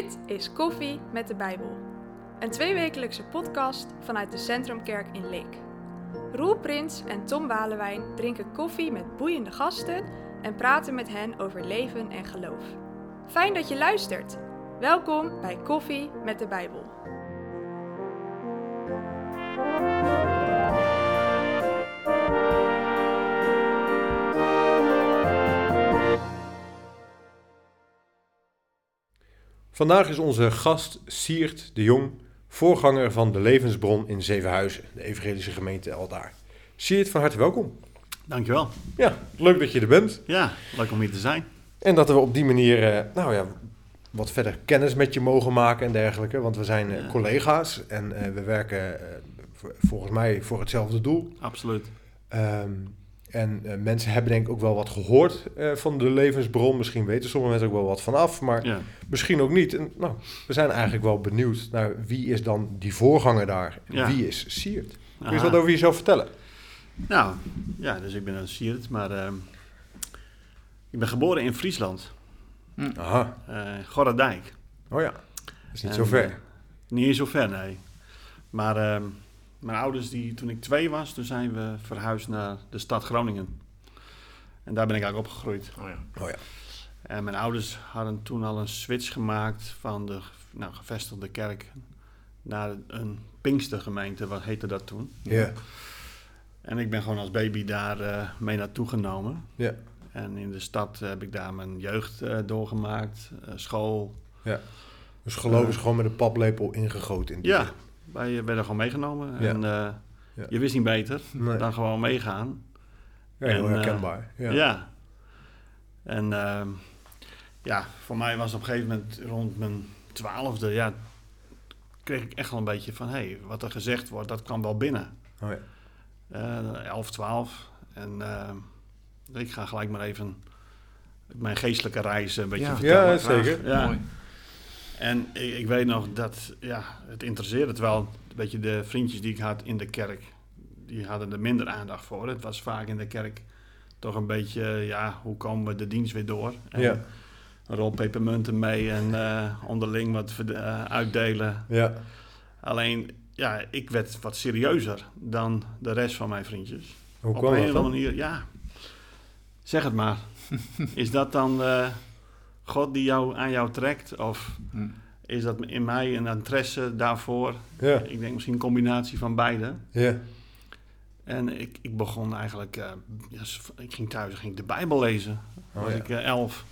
Dit is Koffie met de Bijbel. Een tweewekelijkse podcast vanuit de Centrumkerk in Leek. Roel Prins en Tom Walewijn drinken koffie met boeiende gasten en praten met hen over leven en geloof. Fijn dat je luistert. Welkom bij Koffie met de Bijbel. Vandaag is onze gast Siert de Jong, voorganger van de Levensbron in Zevenhuizen, de evangelische gemeente Aldaar. Siert, van harte welkom. Dankjewel. Ja, leuk dat je er bent. Ja, leuk om hier te zijn. En dat we op die manier, eh, nou ja, wat verder kennis met je mogen maken en dergelijke. Want we zijn eh, Ja. collega's en eh, we werken volgens mij voor hetzelfde doel. Absoluut. Ehm, en eh, mensen hebben denk ik ook wel wat gehoord eh, van de levensbron. Misschien weten sommige mensen ook wel wat vanaf, maar Ja. misschien ook niet. En, nou, we zijn eigenlijk wel benieuwd naar wie is dan die voorganger daar? En Ja. Wie is Siert? Kun je eens wat over jezelf vertellen? Nou, ja, dus ik ben een Siert, maar ehm, ik ben geboren in Friesland, Aha, eh Gorredijk. oh ja, dat is niet En, zo ver. niet zo ver, nee. Maar ehm, mijn ouders, die, toen ik twee was, toen zijn we verhuisd naar de stad Groningen. En daar ben ik eigenlijk opgegroeid. oh ja, En mijn ouders hadden toen al een switch gemaakt van de nou, gevestigde kerk naar een Pinkstergemeente, wat heette dat toen. ja, En ik ben gewoon als baby daar eh, mee naartoe genomen. ja, En in de stad heb ik daar mijn jeugd eh, doorgemaakt, eh, school. ja. Dus geloof is gewoon met een paplepel ingegoten in die Ja. Wij werden gewoon meegenomen. Ja. En eh, Ja. je wist niet beter Nee. dan gewoon meegaan. Ja, heel en, eh, herkenbaar. Ja. Ja. En ehm, ja, voor mij was op een gegeven moment rond mijn twaalfde, ja, kreeg ik echt wel een beetje van, hé, hey, wat er gezegd wordt, dat kwam wel binnen. Oh ja. Eh 11, 12. En eh, ik ga gelijk maar even mijn geestelijke reis een beetje Ja. vertellen. Ja, zeker. Ja. Mooi. En ik, ik weet nog dat, ja, het interesseerde het wel. Een beetje de vriendjes die ik had in de kerk, die hadden er minder aandacht voor. Het was vaak in de kerk toch een beetje, ja, hoe komen we de dienst weer door? En Ja. Een rol pepermunten mee en eh, onderling wat eh, uitdelen. Ja. Alleen, ja, ik werd wat serieuzer dan de rest van mijn vriendjes. Hoe Op kwam een dat of andere dan? manier, ja. Zeg het maar. is dat dan eh, God die jou aan jou trekt? Of Hm. is dat in mij een interesse daarvoor? Ja, Ik denk misschien een combinatie van beide. ja, En ik, ik begon eigenlijk, eh, ik ging thuis ging ik de Bijbel lezen. Oh, was ja. ik eh, elf.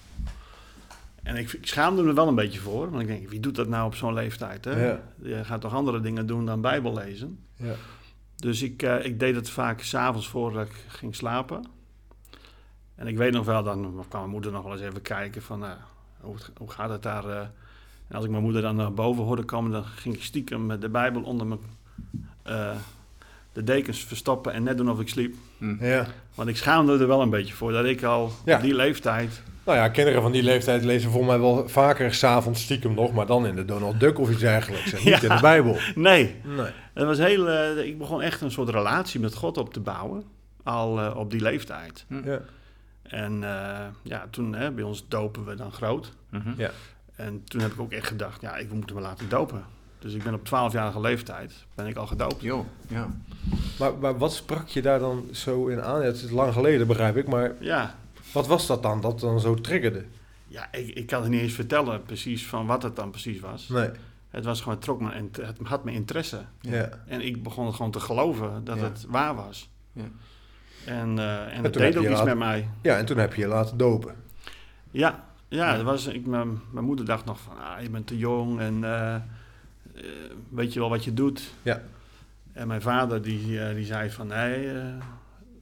En ik, ik schaamde me wel een beetje voor. Want ik denk, wie doet dat nou op zo'n leeftijd? Hè? Ja. Je gaat toch andere dingen doen dan Bijbel lezen? ja. Dus ik, eh, ik deed het vaak s'avonds voordat ik ging slapen. En ik weet nog wel, dan kwam mijn moeder nog wel eens even kijken van eh, hoe, het- hoe gaat het daar. eh. en als ik mijn moeder dan naar boven hoorde komen, dan ging ik stiekem met de Bijbel onder mijn, eh, de dekens verstoppen en net doen of ik sliep. ja. Want ik schaamde er wel een beetje voor dat ik al Ja. op die leeftijd... Nou ja, kinderen van die leeftijd lezen volgens mij wel vaker s'avonds stiekem nog, maar dan in de Donald Duck of iets dergelijks. En niet Ja. in de Bijbel. Nee, Nee. het was heel, eh, ik begon echt een soort relatie met God op te bouwen. Al eh, op die leeftijd. Ja. En eh, ja, toen hè, bij ons dopen we dan groot. Mhm. Ja. En toen heb ik ook echt gedacht, ja, ik moet me laten dopen. Dus ik ben op 12-jarige leeftijd, ben ik al gedoopt. Jo, ja. Maar, maar wat sprak je daar dan zo in aan? Ja, het is lang geleden, begrijp ik, maar Ja, wat was dat dan dat dan zo triggerde? ja ik, ik kan het niet eens vertellen precies van wat het dan precies was. Nee. Het was gewoon, het trok me, en het had me interesse. Ja. En ik begon gewoon te geloven dat Ja. het waar was. Ja. En, eh, en, toen het heb deed je ook iets met mij. ja, en toen heb je je laten dopen. Ja, ja, Ja. Dat was, ik, mijn, mijn moeder dacht nog van, ah, je bent te jong en eh, eh, weet je wel wat je doet. Ja. En mijn vader die, die zei van, nee, eh,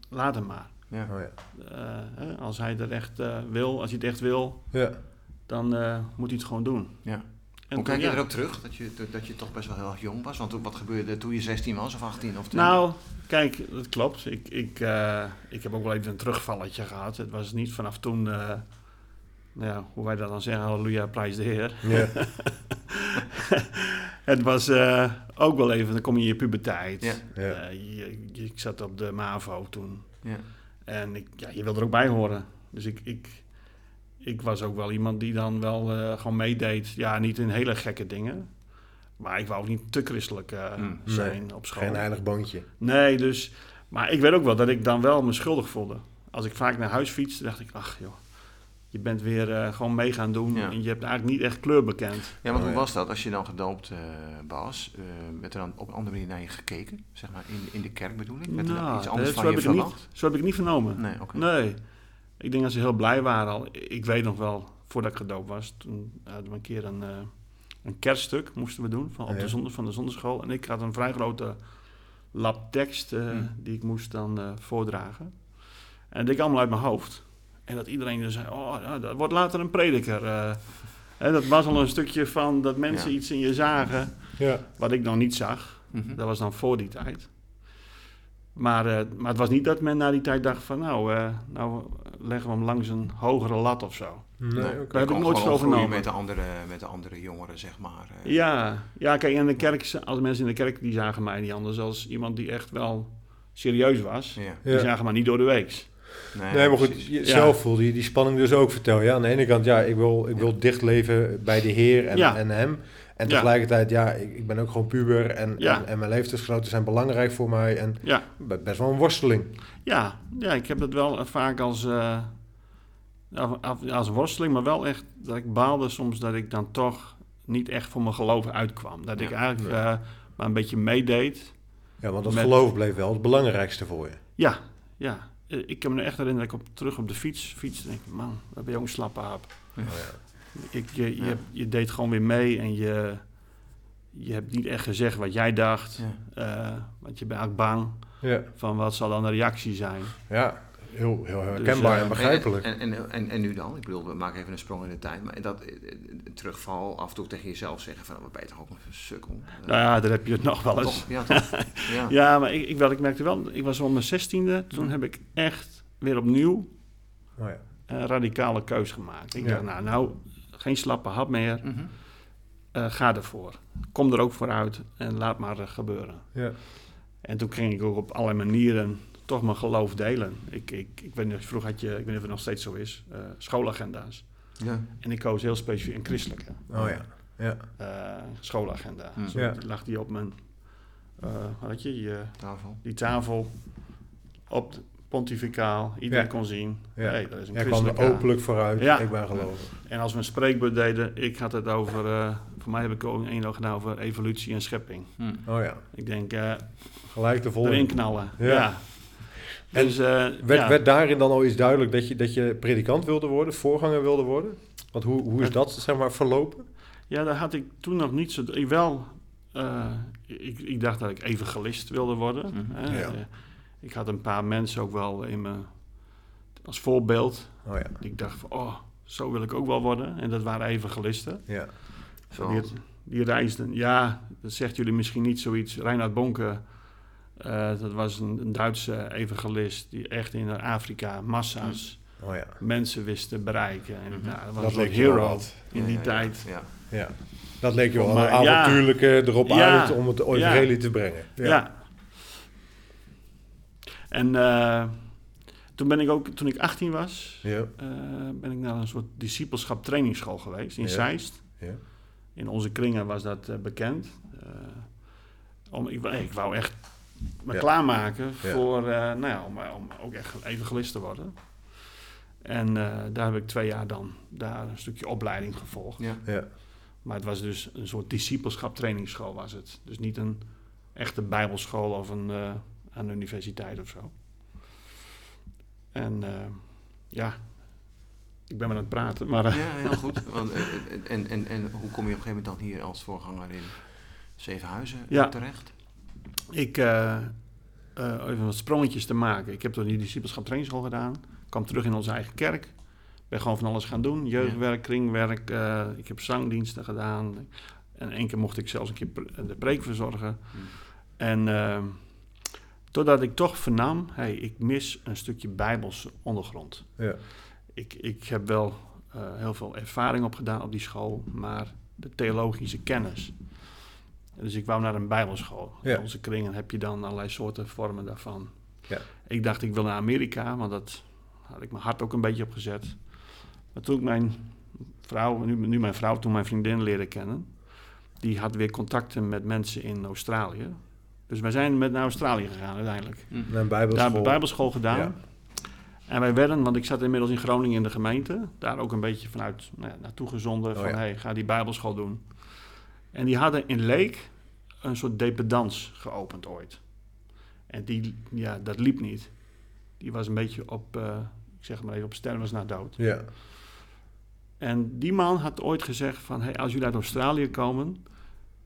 laat hem maar. Ja. Oh ja. Eh, hè, als hij het echt eh, wil, als hij het echt wil, Ja. dan eh, moet hij het gewoon doen. Ja. En Hoe kijk je ja. erop terug, dat je, dat je toch best wel heel erg jong was? Want wat gebeurde toen je 16 was of 18 of 20? Nou, kijk, dat klopt. Ik, ik, eh, ik heb ook wel even een terugvalletje gehad. Het was niet vanaf toen, eh, nou ja, hoe wij dat dan zeggen, halleluja, prijs de Heer. Ja. Het was eh, ook wel even, dan kom je in je puberteit. Ja. Ja. Je, je- ik zat op de MAVO toen. Ja. En ik, ja, je wil er ook bij horen. Dus ik, ik, ik was ook wel iemand die dan wel eh, gewoon meedeed. Ja, niet in hele gekke dingen. Maar ik wou ook niet te christelijk eh, Hmm. zijn op school. Geen heilig boontje. Nee, dus... Maar ik weet ook wel dat ik dan wel me schuldig voelde. Als ik vaak naar huis fietste, dacht ik... Ach joh, je bent weer eh, gewoon mee gaan doen. Ja. En je hebt eigenlijk niet echt kleur bekend. Ja, want Oh, hoe was dat als je dan gedoopt eh, was? eh, werd er dan op een andere manier naar je gekeken? Zeg maar in, in de kerk bedoel ik? Werd er dan Nou, iets anders van je verwacht? niet, Zo heb ik niet vernomen. Nee, oké. Nee. Ik denk dat ze heel blij waren al. Ik weet nog wel, voordat ik gedoopt was, toen hadden we een keer een, eh, een kerststuk moesten we doen van, op Ja. de zondag, van de zondagschool. En ik had een vrij grote lap tekst eh, Hmm. die ik moest dan eh, voordragen. En dat deed ik allemaal uit mijn hoofd. En dat iedereen dus zei, oh, ja, dat wordt later een prediker. eh. Hè, dat was al een stukje van dat mensen Ja. iets in je zagen, Ja. wat ik nog niet zag. Mhm. Dat was dan voor die tijd. Maar, eh, maar het was niet dat men na die tijd dacht van nou, eh, nou leggen we hem langs een hogere lat of zo. Nee, Nee, oké. Daar heb Je ik nooit opgroeien vernomen. met de andere, met de andere jongeren, zeg maar. eh. Ja, ja, kijk, in de kerk, als mensen in de kerk, die zagen mij niet anders als iemand die echt wel serieus was. Ja. Ja. Die zagen mij niet door de weeks. Nee, maar goed, je- Ja. zelf voelde je die spanning dus ook vertel. Ja, aan de ene kant, ja, ik wil, ik wil dicht leven bij de Heer en, Ja. en hem. En tegelijkertijd, ja, ik, ik ben ook gewoon puber en, en, en mijn leeftijdsgenoten zijn belangrijk voor mij. En best wel een worsteling. ja, ja ik heb dat wel vaak als, eh, als worsteling, maar wel echt dat ik baalde soms dat ik dan toch niet echt voor mijn geloof uitkwam. Dat ik eigenlijk eh, maar een beetje meedeed. Ja, want dat Met- geloof bleef wel het belangrijkste voor je. Ja, ja. Eh, Ik kan me echt herinneren dat ik op, terug op de fiets fiets en denk, man, wat ben je ook een slappe aap. Oh, ja. Ik, je, je, Ja. je deed gewoon weer mee en je, je hebt niet echt gezegd wat jij dacht. Ja. eh, want je bent eigenlijk bang Ja, van wat zal dan de reactie zijn. ja. Heel, heel herkenbaar eh, en begrijpelijk. En, en, en, en nu dan? Ik bedoel, we maken even een sprong in de tijd. Maar dat eh, terugval, af en toe tegen jezelf zeggen van... Wat ben je toch ook een sukkel? Nou ja, daar heb je het nog wel eens. toch? Ja, toch? Ja. Ja, maar ik, ik, wel, ik merkte wel, ik was op mijn zestiende, toen Mhm. heb ik echt weer opnieuw Oh, ja. een radicale keus gemaakt. Ik Ja. dacht, nou, nou, geen slappe hap meer, Mhm. eh, ga ervoor. Kom er ook vooruit en laat maar eh, gebeuren. Ja. En toen ging ik ook op allerlei manieren toch mijn geloof delen. Ik, ik, ik weet niet, vroeger had je, ik weet niet of het nog steeds zo is, eh, schoolagenda's. Ja. En ik koos heel specifiek een christelijke Oh ja. Ja. eh, schoolagenda. Hmm. Zo Ja. lag die op mijn, eh wat had je, je, Tafel. die tafel op de pontificaal. Iedereen Ja. kon zien, Ja. hey, dat is een Jij kwam er openlijk vooruit. Ja. Ik ben gelovig. En als we een spreekbeurt deden, ik had het over, eh, voor mij heb ik ook een gedaan over evolutie en schepping. Hm. Oh ja. Ik denk, eh Gelijk de erin volgende. knallen. Ja. Ja. En Dus, eh, Werd, ja. werd daarin dan al iets duidelijk dat je, dat je predikant wilde worden, voorganger wilde worden? Want hoe, hoe is dat zeg maar verlopen? Ja, daar had ik toen nog niet zo... Ik wel... eh, ik, ik dacht dat ik evangelist wilde worden. Hè. Ik had een paar mensen ook wel in me... Als voorbeeld. Oh ja. Die ik dacht van... Oh, zo wil ik ook wel worden. En dat waren evangelisten. Ja. Zo. Die, die reisden... Ja, dat zegt jullie misschien niet zoiets. Reinhard Bonke... eh, dat was een, een Duitse evangelist... die echt in Afrika massa's Oh ja. mensen wist te bereiken. En Mhm. nou, dat was Dat leek hero in Ja, die ja, tijd. Ja. Ja. Dat leek je wel Maar een ja. avontuurlijke erop Ja. uit om het evangelie te brengen. Ja. En eh, toen ben ik ook, toen ik 18 was, Ja. eh, ben ik naar een soort discipelschap trainingsschool geweest in Ja. Zeist. Ja. In onze kringen was dat eh, bekend. Eh, om, ik, wou- ik wou echt me Ja. klaarmaken Ja. voor, eh, nou ja, om, om ook echt evangelist te worden. En eh, daar heb ik twee jaar dan daar een stukje opleiding gevolgd. Ja. Ja. Maar het was dus een soort discipelschap trainingsschool was het. Dus niet een echte bijbelschool of een, eh, aan de universiteit of zo. En eh, ja, ik ben maar aan het praten, maar... eh, Ja, heel goed. Want, eh, en, en, en hoe kom je op een gegeven moment dan hier als voorganger in Zevenhuizen Ja. terecht? Ik, even wat sprongetjes te maken. Ik heb toen die discipelschap trainingsschool gedaan. kwam terug in onze eigen kerk. Ben gewoon van alles gaan doen. Jeugdwerk, kringwerk. ik heb zangdiensten gedaan. En één keer mocht ik zelfs een keer de preek verzorgen. Hm. En totdat ik toch vernam, hey, ik mis een stukje bijbelse ondergrond. Ja. Ik, ik heb wel eh, heel veel ervaring opgedaan op die school, maar de theologische kennis. Dus ik wou naar een bijbelschool. Ja. In onze kringen heb je dan allerlei soorten vormen daarvan. Ja. Ik dacht ik wil naar Amerika, want dat had ik mijn hart ook een beetje op gezet. Maar toen ik mijn vrouw, nu, nu mijn vrouw, toen mijn vriendin leerde kennen, die had weer contacten met mensen in Australië. Dus wij zijn met naar Australië gegaan uiteindelijk. Naar een Daar bijbelschool. hebben we bijbelschool gedaan. Ja. En wij werden, want ik zat inmiddels in Groningen in de gemeente, daar ook een beetje vanuit nou ja, naartoe gezonden Oh van ja. hey, ga die bijbelschool doen. En die hadden in Leek een soort dependans geopend ooit. En die, ja, dat liep niet. Die was een beetje op, eh, ik zeg maar even, op stervens na dood. Ja. En die man had ooit gezegd van, hey, als jullie uit Australië komen,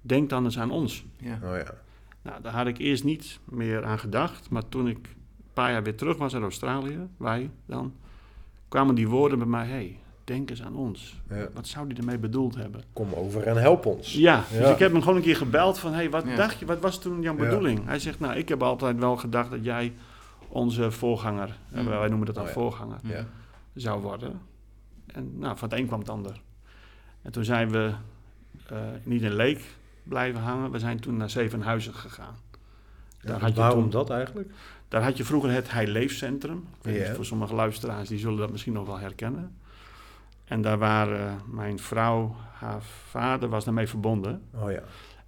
denk dan eens aan ons. Ja. Oh ja. Nou, daar had ik eerst niet meer aan gedacht. Maar toen ik een paar jaar weer terug was uit Australië, wij dan, kwamen die woorden bij mij. hey, denk eens aan ons. ja. Wat zou die ermee bedoeld hebben? Kom over en help ons. Ja, dus ik heb hem gewoon een keer gebeld van... hey, wat Ja. dacht je? Wat was toen jouw Ja. bedoeling? Hij zegt, nou, ik heb altijd wel gedacht dat jij onze voorganger... Mm. eh, wij noemen dat dan Oh ja. voorganger Ja. zou worden. En nou, van het een kwam het ander. En toen zijn we eh, niet in Leek blijven hangen. We zijn toen naar Zevenhuizen gegaan. Daar had je waarom toen- dat eigenlijk? Daar had je vroeger het Hij Leefcentrum. Ik weet niet, Ja. Voor sommige luisteraars die zullen dat misschien nog wel herkennen. En daar waren mijn vrouw, haar vader was daarmee verbonden. Oh ja.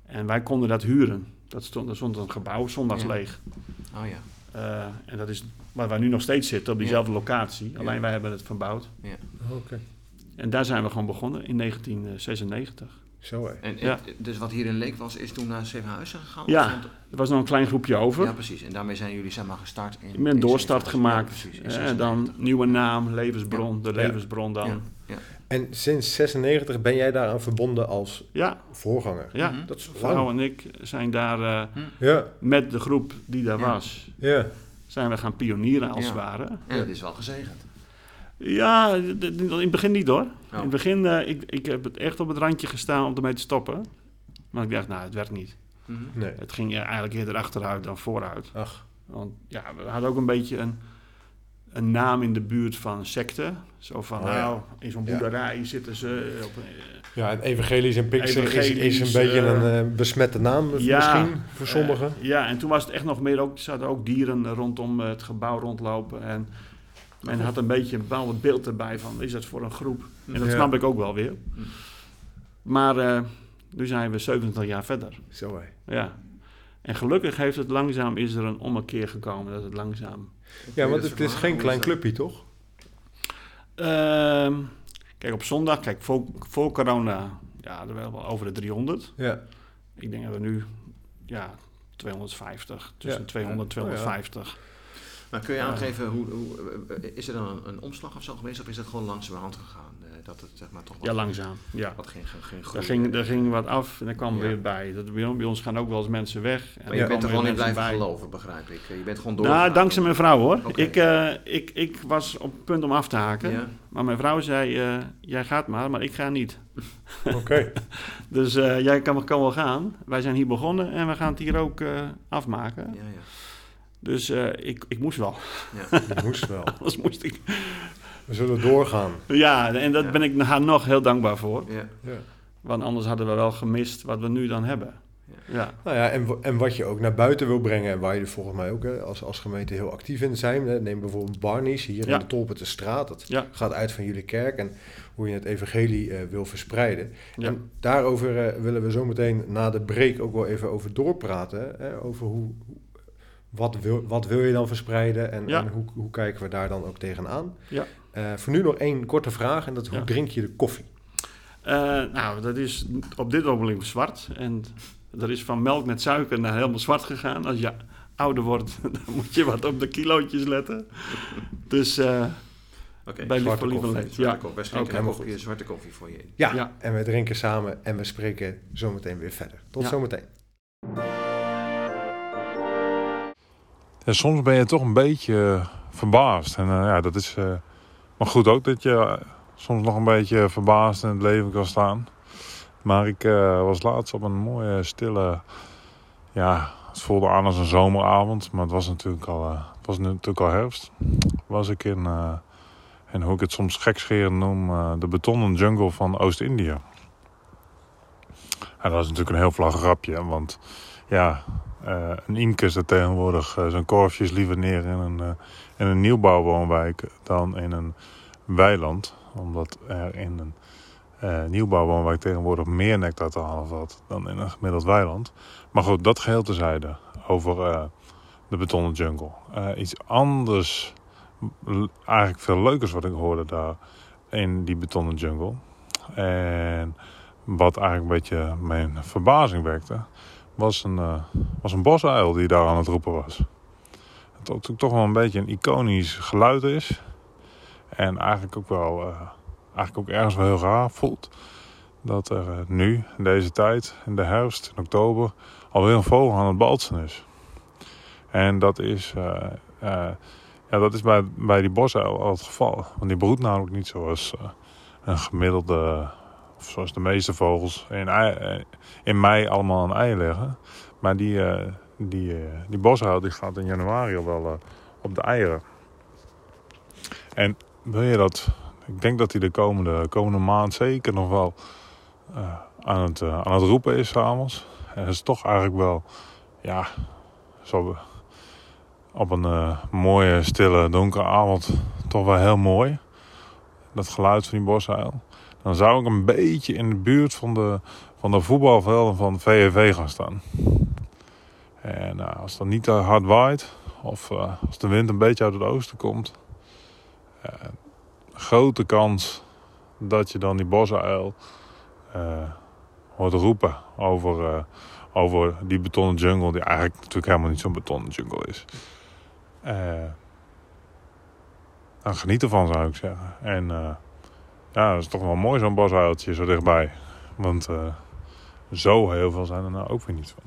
En wij konden dat huren. Dat stond, er stond een gebouw, zondags Ja. leeg. Oh ja. Eh, en dat is waar wij nu nog steeds zitten, op diezelfde locatie. Alleen Ja. wij hebben het verbouwd. Oké. En daar zijn we gewoon begonnen in 1996. Zo hè. En, Ja. dus wat hier in Leek was, is toen naar Zevenhuizen gegaan? Ja. Er was nog een klein groepje over. Ja, precies. En daarmee zijn jullie zeg maar gestart in... Ben een doorstart gemaakt. Ja, precies. Eh, dan 96. nieuwe naam, levensbron, de Ja. levensbron dan. Ja. Ja, En sinds 96 ben jij daaraan verbonden als ja. voorganger. Mhm. Dat is Vrouw en ik zijn daar eh, Ja, met de groep die daar Ja. was, ja. zijn we gaan pionieren als Ja. het ware. En dat is wel gezegend. Ja, in het begin niet hoor. In Oh. het begin, eh, ik, ik heb het echt op het randje gestaan om ermee te stoppen. Maar ik dacht, nou, het werkt niet. Mhm. Nee. Het ging eh, eigenlijk eerder achteruit dan vooruit. Ach, Want ja, we hadden ook een beetje een, een naam in de buurt van secte. Zo van, Oh, ja. nou, in zo'n Ja. boerderij zitten ze op een, ja, en evangelisch en Pixar is, is een beetje eh, een eh, besmette naam ja, misschien voor sommigen. Eh, ja, en toen was het echt nog meer ook, er zaten ook dieren rondom eh, het gebouw rondlopen. En men had een beetje een bepaald beeld erbij van, is dat voor een groep? En dat snap ik ook wel weer. Hm. Maar eh, nu zijn we 70 jaar verder. Zo hè. Ja. En gelukkig heeft het langzaam, is er een ommekeer gekomen, dat het langzaam... Ja, want het is geen klein clubje, toch? Ehm, kijk, op zondag, kijk, voor, voor corona, ja, er waren wel over de 300. Ja. Ik denk dat we nu, ja, 250, tussen Ja. 200 Oh, ja. 250. Maar kun je aangeven, hoe, hoe, eh, is er dan een, een omslag of zo geweest? Of is het gewoon langzamerhand gegaan? eh, dat het zeg maar toch wat, Ja, langzaam, ja. wat ging, ging, groeien? ging, daar ging wat af en er kwam Ja. weer bij. Dat, bij, bij ons gaan ook wel eens mensen weg. En Maar er je bent er gewoon in blijven bij. geloven, begrijp ik. Je bent gewoon door. Nou, dankzij mijn vrouw hoor. Ik, eh, ik, ik was op het punt om af te haken. Ja. Maar mijn vrouw zei, eh, jij gaat maar, maar ik ga niet. Oké. Dus eh, jij kan, kan wel gaan. Wij zijn hier begonnen en we gaan het hier ook eh, afmaken. Ja, ja. Dus eh, ik, ik moest wel. ja. Dat moest wel. Anders moest ik. We zullen doorgaan. Ja, en dat Ja. ben ik haar nog heel dankbaar voor. ja. Ja. Want anders hadden we wel gemist wat we nu dan hebben. Ja. Ja, Nou ja, en, en wat je ook naar buiten wil brengen en waar je er volgens mij ook hè, als, als gemeente heel actief in zijn. Hè. Neem bijvoorbeeld Barney's hier Ja. in de Tolpertenstraat. Dat Ja. gaat uit van jullie kerk en hoe je het evangelie eh, wil verspreiden. Ja. En daarover eh, willen we zo meteen na de break ook wel even over doorpraten. Hè, over hoe- wat, wil, wat wil je dan verspreiden en, Ja. en hoe, hoe kijken we daar dan ook tegenaan. Ja. Eh, voor nu nog één korte vraag en dat is hoe Ja. drink je de koffie? Eh, nou, dat is op dit ogenblik zwart. En dat is van melk met suiker naar helemaal zwart gegaan. Als je ouder wordt, dan moet je wat op de kilootjes letten. Dus eh, Oké, bij zwarte Lieve koffie. Leed. zwarte Ja, koffie. Wij schenken koffie, zwarte koffie voor je in. Ja, Ja. en we drinken samen en we spreken zometeen weer verder. Tot Ja. zometeen. Soms ben je toch een beetje eh, verbaasd. En eh, ja, dat is eh, maar goed ook dat je soms nog een beetje verbaasd in het leven kan staan. Maar ik was laatst op een mooie, stille... Ja, het voelde aan als een zomeravond. Maar het was natuurlijk al, het was natuurlijk al herfst. Was ik in, in hoe ik het soms gekscherend noem... de betonnen jungle van Oost-Indië. En dat is natuurlijk een heel vlag grapje. Want ja, eh, een Imke zet tegenwoordig eh, zijn korfjes liever neer in een, eh, in een nieuwbouwwoonwijk dan in een weiland. Omdat er in een nieuwbouwwoonwijk tegenwoordig meer nectar te halen valt dan in een gemiddeld weiland. Maar goed, dat geheel tezijde over de betonnen jungle. Iets anders, eigenlijk veel leukers wat ik hoorde daar in die betonnen jungle. En wat eigenlijk een beetje mijn verbazing wekte, was een, uh, was een bosuil die daar aan het roepen was. Dat ook toch wel een beetje een iconisch geluid is. En eigenlijk ook wel, uh, eigenlijk ook ergens wel heel raar voelt. Dat er uh, nu, in deze tijd, in de herfst, in oktober, alweer een vogel aan het balsen is. En dat is, ja, dat is bij, bij die bosuil al het geval. Want die broedt namelijk niet zoals een gemiddelde zoals de meeste vogels in, ei, in mei allemaal een ei leggen. Maar die, uh, die, uh, die boshout gaat in januari al wel op de eieren. En wil je dat... Ik denk dat hij de komende, komende maand zeker nog wel aan, het, aan het roepen is s'avonds. Dat is toch eigenlijk wel... Ja, zo op een mooie, stille, donkere avond toch wel heel mooi. Dat geluid van die boshuil dan zou ik een beetje in de buurt van de, van de voetbalvelden van VVV gaan staan. En uh, als het niet te hard waait, of uh, als de wind een beetje uit het oosten komt, uh, grote kans dat je dan die bosuil hoort roepen over, over die betonnen jungle, die eigenlijk natuurlijk helemaal niet zo'n betonnen jungle is. dan geniet ervan zou ik zeggen. En ja, dat is toch wel mooi zo'n bosuiltje zo dichtbij. Want uh, zo heel veel zijn er nou ook weer niet van.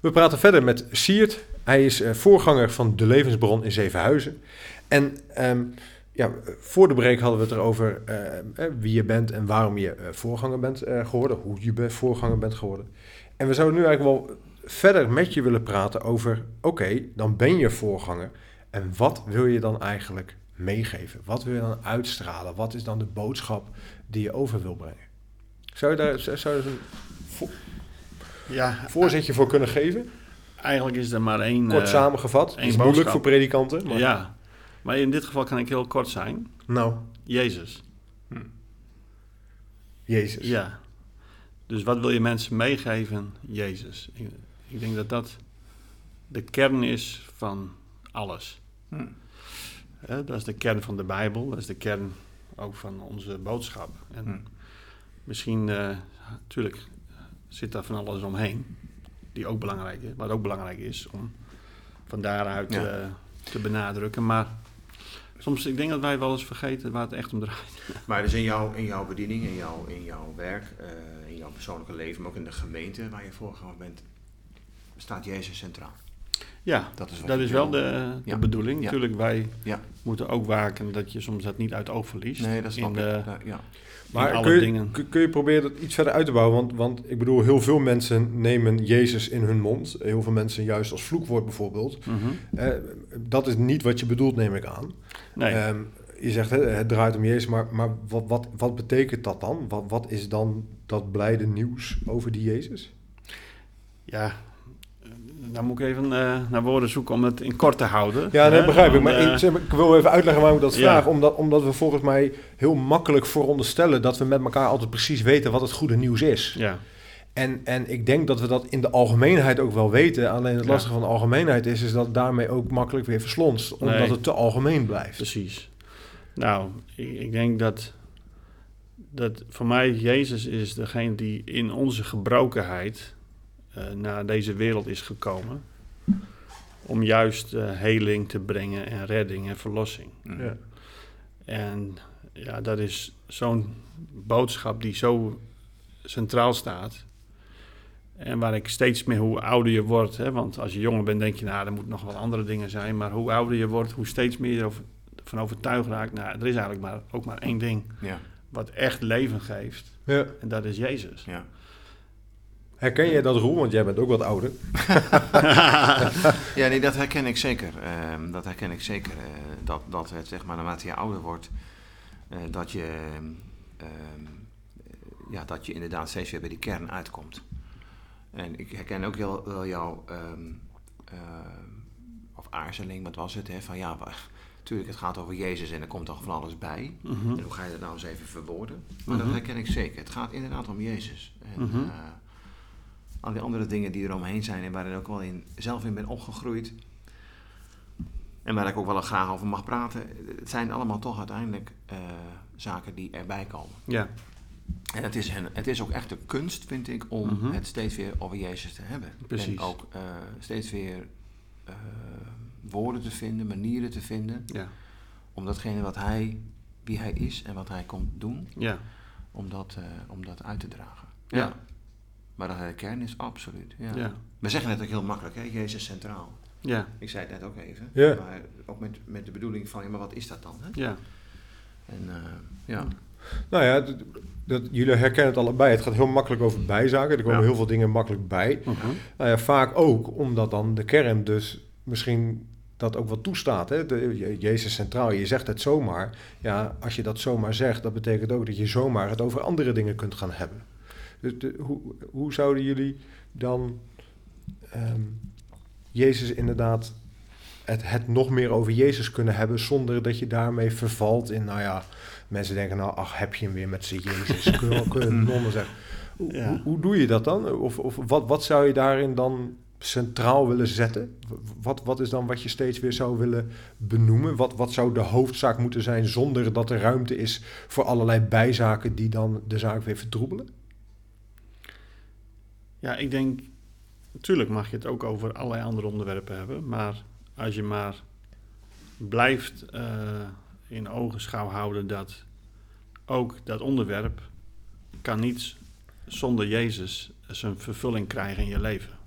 We praten verder met Siert. Hij is uh, voorganger van De Levensbron in Zevenhuizen. En um, ja, voor de break hadden we het erover uh, wie je bent en waarom je voorganger bent geworden. Hoe je voorganger bent geworden. En we zouden nu eigenlijk wel verder met je willen praten over... oké, dan ben je voorganger... En wat wil je dan eigenlijk meegeven? Wat wil je dan uitstralen? Wat is dan de boodschap die je over wil brengen? Zou je daar, zou je een vo ja, voorzetje voor kunnen geven? Eigenlijk is er maar één... Kort uh, samengevat. Één is boodschap. moeilijk voor predikanten. Maar... Ja, maar in dit geval kan ik heel kort zijn. Nou. Jezus. Hm. Jezus. Ja. Dus wat wil je mensen meegeven? Jezus. Ik, ik denk dat dat de kern is van alles. Hm. dat is de kern van de Bijbel, dat is de kern ook van onze boodschap. En hm. misschien, natuurlijk, uh, zit daar van alles omheen, die ook belangrijk is, wat ook belangrijk is om van daaruit ja. uh, te benadrukken. Maar soms, ik denk dat wij wel eens vergeten waar het echt om draait. Maar dus in jouw, in jouw bediening, in jouw, in jouw werk, uh, in jouw persoonlijke leven, maar ook in de gemeente waar je voorganger bent, staat Jezus centraal. Ja, dat is, dat is wel de, de ja. bedoeling. Ja. Natuurlijk, wij ja. moeten ook waken dat je soms dat niet uit oog verliest. Nee, dat is in de, ja. Maar kun je, dingen. kun je proberen dat iets verder uit te bouwen? Want, want ik bedoel, heel veel mensen nemen Jezus in hun mond. Heel veel mensen juist als vloekwoord bijvoorbeeld. Mm -hmm. eh, dat is niet wat je bedoelt, neem ik aan. Nee. Eh, je zegt, hè, het draait om Jezus, maar, maar wat, wat, wat betekent dat dan? Wat, wat is dan dat blijde nieuws over die Jezus? Ja, dan moet ik even uh, naar woorden zoeken om het in kort te houden. Ja, dat begrijp ik. Maar uh, ik, ik, wil even uitleggen waarom ik dat ja. vraag. Omdat, omdat we volgens mij heel makkelijk veronderstellen dat we met elkaar altijd precies weten wat het goede nieuws is. Ja. En, en ik denk dat we dat in de algemeenheid ook wel weten. Alleen het lastige ja. van de algemeenheid is, is dat daarmee ook makkelijk weer verslonst. Omdat nee. het te algemeen blijft. Precies. Nou, ik, ik denk dat, dat voor mij Jezus is degene die in onze gebrokenheid naar deze wereld is gekomen. Om juist uh, heling te brengen en redding en verlossing. Mm. Ja. En ja, dat is zo'n boodschap die zo centraal staat. En waar ik steeds meer, hoe ouder je wordt, hè, want als je jonger bent, denk je, nou, er moeten nog wel andere dingen zijn. Maar hoe ouder je wordt, hoe steeds meer je over, van overtuigd raakt. Nou, er is eigenlijk maar, ook maar één ding ja. wat echt leven geeft. Ja. En dat is Jezus. Ja. Herken jij dat, Roel? Want jij bent ook wat ouder. ja, nee, dat herken ik zeker. Uh, dat herken ik zeker. Uh, dat, dat het, zeg maar, naarmate je ouder wordt, uh, dat, je, ehm, ja, dat je inderdaad steeds weer bij die kern uitkomt. En ik herken ook heel, wel jouw ehm, of aarzeling, wat was het? Hè? Van ja, natuurlijk, het gaat over Jezus en er komt toch van alles bij. Mhm. En hoe ga je dat nou eens even verwoorden? Maar Mhm. dat herken ik zeker. Het gaat inderdaad om Jezus. En Mhm. eh, al die andere dingen die er omheen zijn en waar ik ook wel in, zelf in ben opgegroeid. En waar ik ook wel graag over mag praten. Het zijn allemaal toch uiteindelijk eh, zaken die erbij komen. Ja, En het is, een- het is ook echt een kunst, vind ik, om Mhm. het steeds weer over Jezus te hebben. Precies. En ook eh, steeds weer eh, woorden te vinden, manieren te vinden. ja, Om datgene wat hij, wie hij is en wat hij komt doen, ja. om dat, om dat uit te dragen. Ja. Maar dat de kern is, absoluut. Ja. Ja. We zeggen het ook heel makkelijk, hè? Jezus centraal. Ja, Ik zei het net ook even. Ja. Maar ook met, met de bedoeling van, ja, maar wat is dat dan? Hè? ja, En eh, ja. Nou ja, dat, dat- jullie herkennen het allebei. Het gaat heel makkelijk over bijzaken. Er komen Ja. heel veel dingen makkelijk bij. Mhm. Nou ja, vaak ook omdat dan de kern dus misschien dat ook wat toestaat. Hè? De, Je- Jezus centraal, je zegt het zomaar. Ja, als je dat zomaar zegt, dat betekent ook dat je zomaar het over andere dingen kunt gaan hebben. Dus de- hoe, hoe zouden jullie dan ehm, Jezus inderdaad het, het nog meer over Jezus kunnen hebben zonder dat je daarmee vervalt in, nou ja, mensen denken nou, ach, heb je hem weer met z'n Jezus, kun kun je nonnen zeggen. Hoe, Ja. hoe, hoe doe je dat dan? Of, of wat, wat zou je daarin dan centraal willen zetten? Wat, wat is dan wat je steeds weer zou willen benoemen? Wat, wat zou de hoofdzaak moeten zijn zonder dat er ruimte is voor allerlei bijzaken die dan de zaak weer vertroebelen? Ja, ik denk, natuurlijk mag je het ook over allerlei andere onderwerpen hebben, maar als je maar blijft eh, in ogenschouw houden dat ook dat onderwerp kan niet zonder Jezus zijn vervulling krijgen in je leven.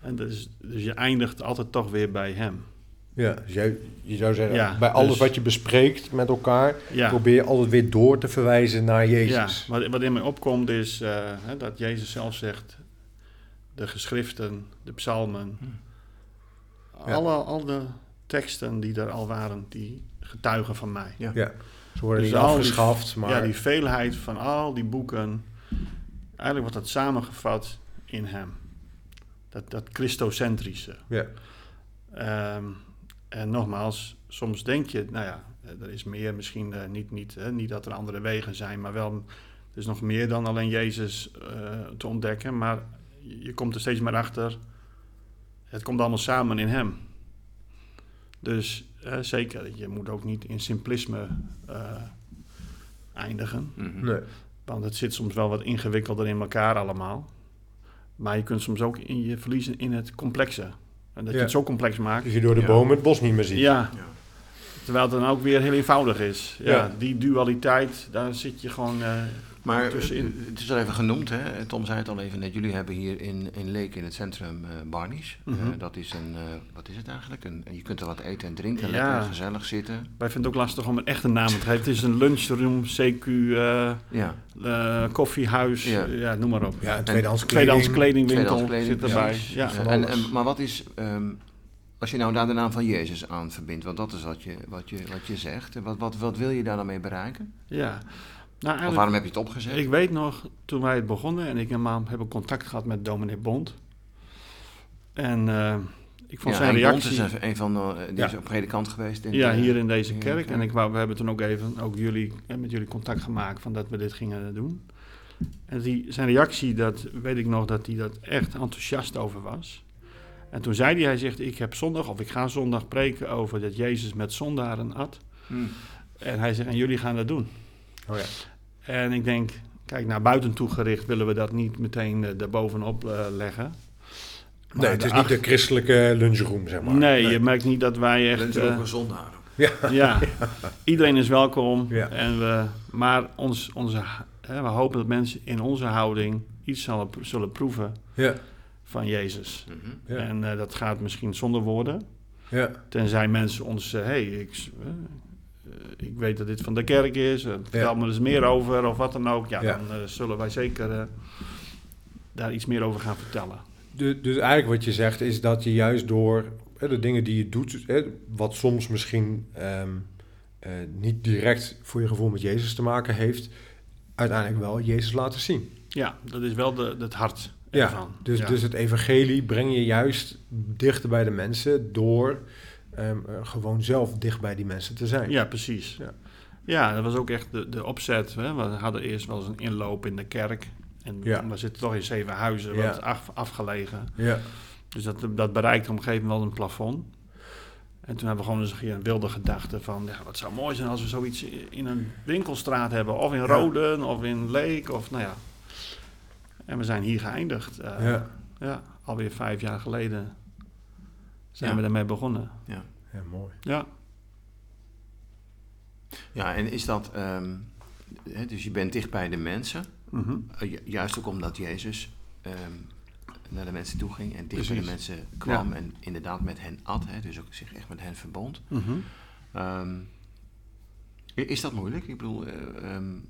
En dus, dus je eindigt altijd toch weer bij Hem. Ja, dus jij, je zou zeggen, Ja, bij alles dus- wat je bespreekt met elkaar, Ja, probeer je altijd weer door te verwijzen naar ja Jezus. wat, wat in mij opkomt is eh, hè, dat Jezus zelf zegt, de geschriften, de psalmen, Ja. alle, al de teksten die er al waren, die getuigen van mij. Ja. Ja, ze worden Dus niet die- afgeschaft, maar... Ja, die veelheid van al die boeken, eigenlijk wordt dat samengevat in hem. Dat, dat Christocentrische. ja. Ehm, en nogmaals, soms denk je, nou ja, eh, er is meer, misschien eh, niet, niet, hè, niet dat er andere wegen zijn, maar wel, er is nog meer dan alleen Jezus eh, te ontdekken. Maar je komt er steeds meer achter, het komt allemaal samen in Hem. Dus zeker, je moet ook niet in simplisme eh, eindigen. Mhm. Nee. Want het zit soms wel wat ingewikkelder in elkaar allemaal. Maar je kunt soms ook in je verliezen in het complexe. En dat Ja. je het zo complex maakt. Dat je door de Ja. bomen het bos niet meer ziet. Ja, Ja. Terwijl het dan ook weer heel eenvoudig is. Ja, Ja. Die dualiteit, daar zit je gewoon... eh, Maar Tussenin. het is al even genoemd, hè? Tom zei het al even net. Jullie hebben hier in, in Leek in het centrum eh Barnies. Eh, Mhm. dat is een, eh, wat is het eigenlijk? Een, je kunt er wat eten en drinken, Ja. lekker gezellig zitten. wij vinden het ook lastig om een echte naam te geven. Het is een lunchroom, CQ, eh, Ja, eh, koffiehuis, Ja. ja. noem maar op. Ja, een tweedehands kleding. Tweedehands kledingwinkel tweedehands kleding, zit erbij. en, maar wat is, ehm, als je nou daar de naam van Jezus aan verbindt, want dat is wat je, wat je, wat je zegt. Wat, wat, wat wil je daar dan mee bereiken? ja. Nou, Of waarom heb je het opgezet? Ik weet nog, toen wij het begonnen en ik en Maam hebben contact gehad met dominee Bond. En eh, ik vond ja, zijn Henk Bond reactie... is even een van de, die Ja. is ook predikant geweest. In ja, de- hier in deze kerk. kerk. En ik wou, we hebben toen ook even ook jullie, eh, met jullie contact gemaakt van dat we dit gingen doen. En die, zijn reactie, dat weet ik nog, dat hij dat echt enthousiast over was. En toen zei hij, hij zegt, ik heb zondag, of ik ga zondag preken over dat Jezus met zondaren at. Hm. En hij zegt, en jullie gaan dat doen. Oh ja. En ik denk, kijk, naar buiten toe gericht willen we dat niet meteen uh, daarbovenop uh, leggen. Nee, het is niet de christelijke lunchroom, zeg maar. Nee, je merkt niet dat wij echt... Lunch ook een zondag. Ja. ja, iedereen is welkom. Ja. En we, maar ons, onze, hè, we hopen dat mensen in onze houding iets zullen, zullen proeven Ja. Van Jezus. Mhm. Ja. En uh, dat gaat misschien zonder woorden. Ja. Tenzij mensen ons hé, hey, ik, uh, ik weet dat dit van de kerk is, vertel ja. me er eens meer over of wat dan ook. Ja, Ja. dan uh, zullen wij zeker uh, daar iets meer over gaan vertellen. De, dus eigenlijk wat je zegt is dat je juist door hè, de dingen die je doet, hè, wat soms misschien um, uh, niet direct voor je gevoel met Jezus te maken heeft, uiteindelijk wel Jezus laten zien. Ja, dat is wel de, het hart. Ja, dus, Ja. dus het evangelie breng je juist dichter bij de mensen door ehm, eh, gewoon zelf dicht bij die mensen te zijn. Ja, precies. Ja. Ja. dat was ook echt de, de opzet. Hè. We hadden eerst wel eens een inloop in de kerk. En Ja. we zitten toch in zeven huizen, Ja. wat af, afgelegen. Ja, Dus dat, dat bereikte op een gegeven moment wel een plafond. En toen hebben we gewoon eens een wilde gedachte van... Ja, wat zou mooi zijn als we zoiets in een winkelstraat hebben. Of in Roden, of in Leek, of nou ja. En we zijn hier geëindigd. Eh, ja. ja, alweer vijf jaar geleden zijn Ja. we daarmee begonnen. ja, mooi. Ja, Ja, en is dat... ehm, hè, dus je bent dicht bij de mensen. Mhm. eh, ju- juist ook omdat Jezus ehm, naar de mensen toe ging en dicht bij de mensen kwam. En inderdaad met hen at. Hè, dus ook zich echt met hen verbond. Mhm. Ehm, is dat moeilijk? Ik bedoel, eh, ehm, ja,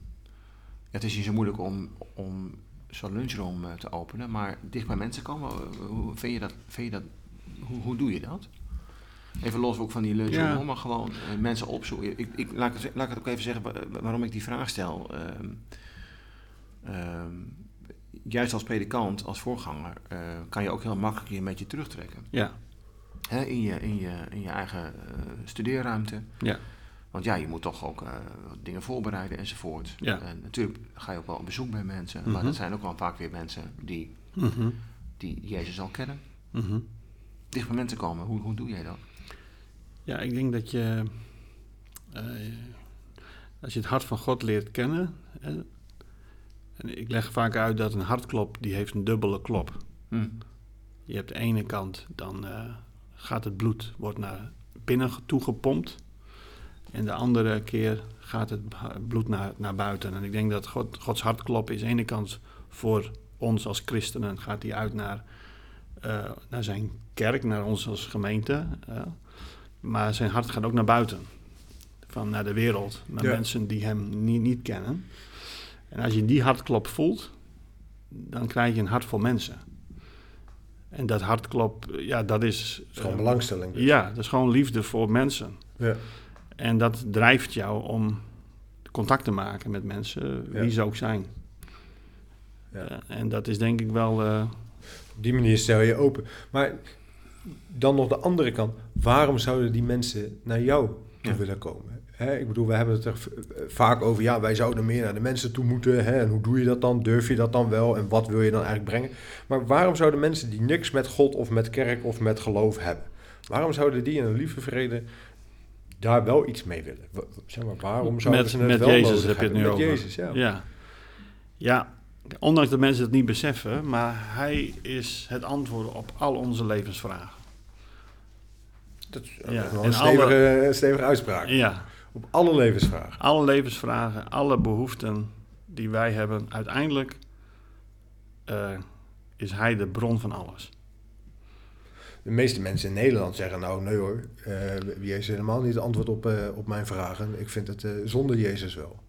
het is niet zo moeilijk om, om zo'n lunchroom eh, te openen, maar dicht bij mensen komen, eh, hoe vind je dat? Vind je dat hoe, hoe doe je dat? Even los ook van die lunchroom, Ja. maar gewoon eh, mensen opzoeken. Ik, ik, laat, ik het, laat ik het ook even zeggen wa- waarom ik die vraag stel. Ehm, ehm, juist als predikant, als voorganger, kan je ook heel makkelijk je een beetje terugtrekken. Ja, Hè, in, je, in, je, in je eigen eh, studeerruimte. ja, Want ja, je moet toch ook eh, dingen voorbereiden enzovoort. Ja. En natuurlijk ga je ook wel op bezoek bij mensen. Maar Mhm. dat zijn ook wel vaak weer mensen die, Mhm. die Jezus al kennen. Mhm. Dicht bij mensen komen, hoe, hoe doe jij dat? Ja, ik denk dat je... eh, als je het hart van God leert kennen... Hè, en ik leg vaak uit dat een hartklop, die heeft een dubbele klop. Hm. Je hebt de ene kant, dan eh, gaat het bloed wordt naar binnen toe gepompt. En de andere keer gaat het bloed naar, naar buiten. En ik denk dat God, Gods hartklop is aan de ene kant voor ons als christenen gaat die uit naar, eh, naar zijn kerk, naar ons als gemeente. maar zijn hart gaat ook naar buiten. Van naar de wereld, naar Ja. mensen die hem niet, niet kennen. En als je die hartklop voelt, dan krijg je een hart vol mensen. En dat hartklop, ja, dat is... Is gewoon eh, belangstelling. dus. Ja, dat is gewoon liefde voor mensen. Ja. En dat drijft jou om contact te maken met mensen, wie Ja. ze ook zijn. Ja. Eh, en dat is denk ik wel... eh, Op die manier stel je open. Maar dan nog de andere kant. Waarom zouden die mensen naar jou toe Ja. willen komen? Hè, ik bedoel, we hebben het er eh, vaak over... ja, wij zouden meer naar de mensen toe moeten. Hè, en hoe doe je dat dan? Durf je dat dan wel? En wat wil je dan eigenlijk brengen? Maar waarom zouden mensen die niks met God of met kerk of met geloof hebben... waarom zouden die in een lieve vrede daar wel iets mee willen? Zeg maar, waarom zouden met ze het met wel Jezus heb je het nu over. Met Jezus, ja. ja. Ja, ondanks dat mensen het niet beseffen, maar hij is het antwoord op al onze levensvragen. Dat is Ja, wel en een alle- stevige, stevige uitspraak. Ja, Op alle levensvragen. alle levensvragen, alle behoeften die wij hebben, uiteindelijk eh, is hij de bron van alles. De meeste mensen in Nederland zeggen nou nee hoor, eh Jezus is helemaal niet het antwoord op, eh, op mijn vragen. Ik vind het eh, zonder Jezus wel.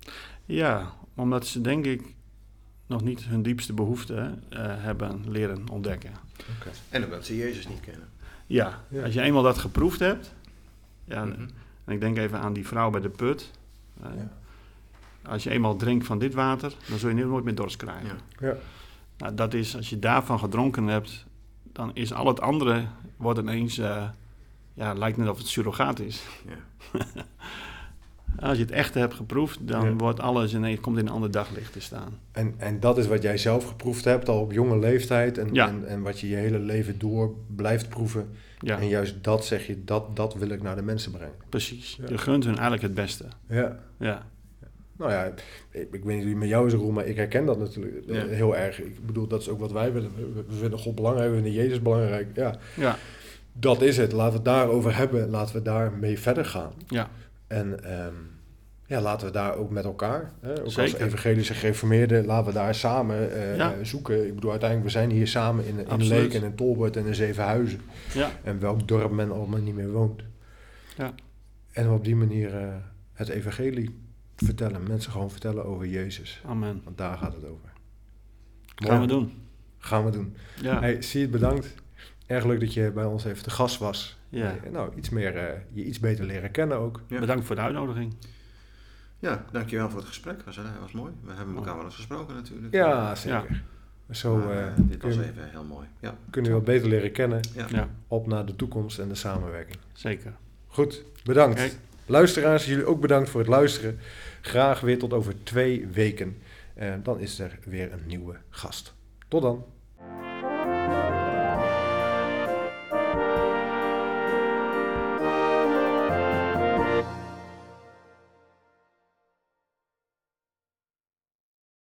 Ja, omdat ze denk ik nog niet hun diepste behoeften eh, hebben leren ontdekken. En omdat ze Jezus niet kennen. Ja, Ja. als je eenmaal dat geproefd hebt, ja, Mhm. en ik denk even aan die vrouw bij de put. Ja. Als je eenmaal drinkt van dit water, dan zul je nooit meer dorst krijgen. Ja. Ja. Nou, dat is, als je daarvan gedronken hebt, dan is al het andere, wordt ineens, eh, ja, lijkt net of het surrogaat is. Ja. Als je het echt hebt geproefd, dan Ja. wordt alles ineens, komt in een ander daglicht te staan. En, en dat is wat jij zelf geproefd hebt al op jonge leeftijd. En, Ja. en, en wat je je hele leven door blijft proeven. Ja, En juist dat zeg je, dat, dat wil ik naar de mensen brengen. precies. Je gunt hun eigenlijk het beste. Ja. Ja, Nou ja, ik, ik weet niet hoe met jou is, Roel, maar ik herken dat natuurlijk eh, Ja. heel erg. Ik bedoel, dat is ook wat wij willen. We, we vinden God belangrijk, we vinden Jezus belangrijk. Ja, ja, dat is het. Laten we het daarover hebben. Laten we daarmee verder gaan. ja. En ehm, ja, laten we daar ook met elkaar, hè, ook Zeker. als evangelische gereformeerden, laten we daar samen eh, Ja. eh, zoeken. Ik bedoel, uiteindelijk, we zijn hier samen in, in. Leek en in Tolbert en in Zevenhuizen. ja. En welk dorp men allemaal niet meer woont. Ja. En op die manier het evangelie vertellen. Mensen gewoon vertellen over Jezus. Amen. Want daar gaat het over. Gaan we doen. Gaan we doen. Ja. Hey, zie het bedankt. Erg leuk dat je bij ons even te gast was. Ja. Nou, iets meer, eh, je iets beter leren kennen ook. Bedankt voor de uitnodiging. Ja, dankjewel voor het gesprek. Dat was, eh, was mooi. We hebben elkaar oh. wel eens gesproken natuurlijk. Ja, zeker. Zo, eh, dit was even heel mooi. Ja. Kunnen we wat beter leren kennen. Ja. Op naar de toekomst en de samenwerking. Zeker. Goed, bedankt. Luisteraars, jullie ook bedankt voor het luisteren. Graag weer tot over twee weken. Eh, dan is er weer een nieuwe gast. Tot dan.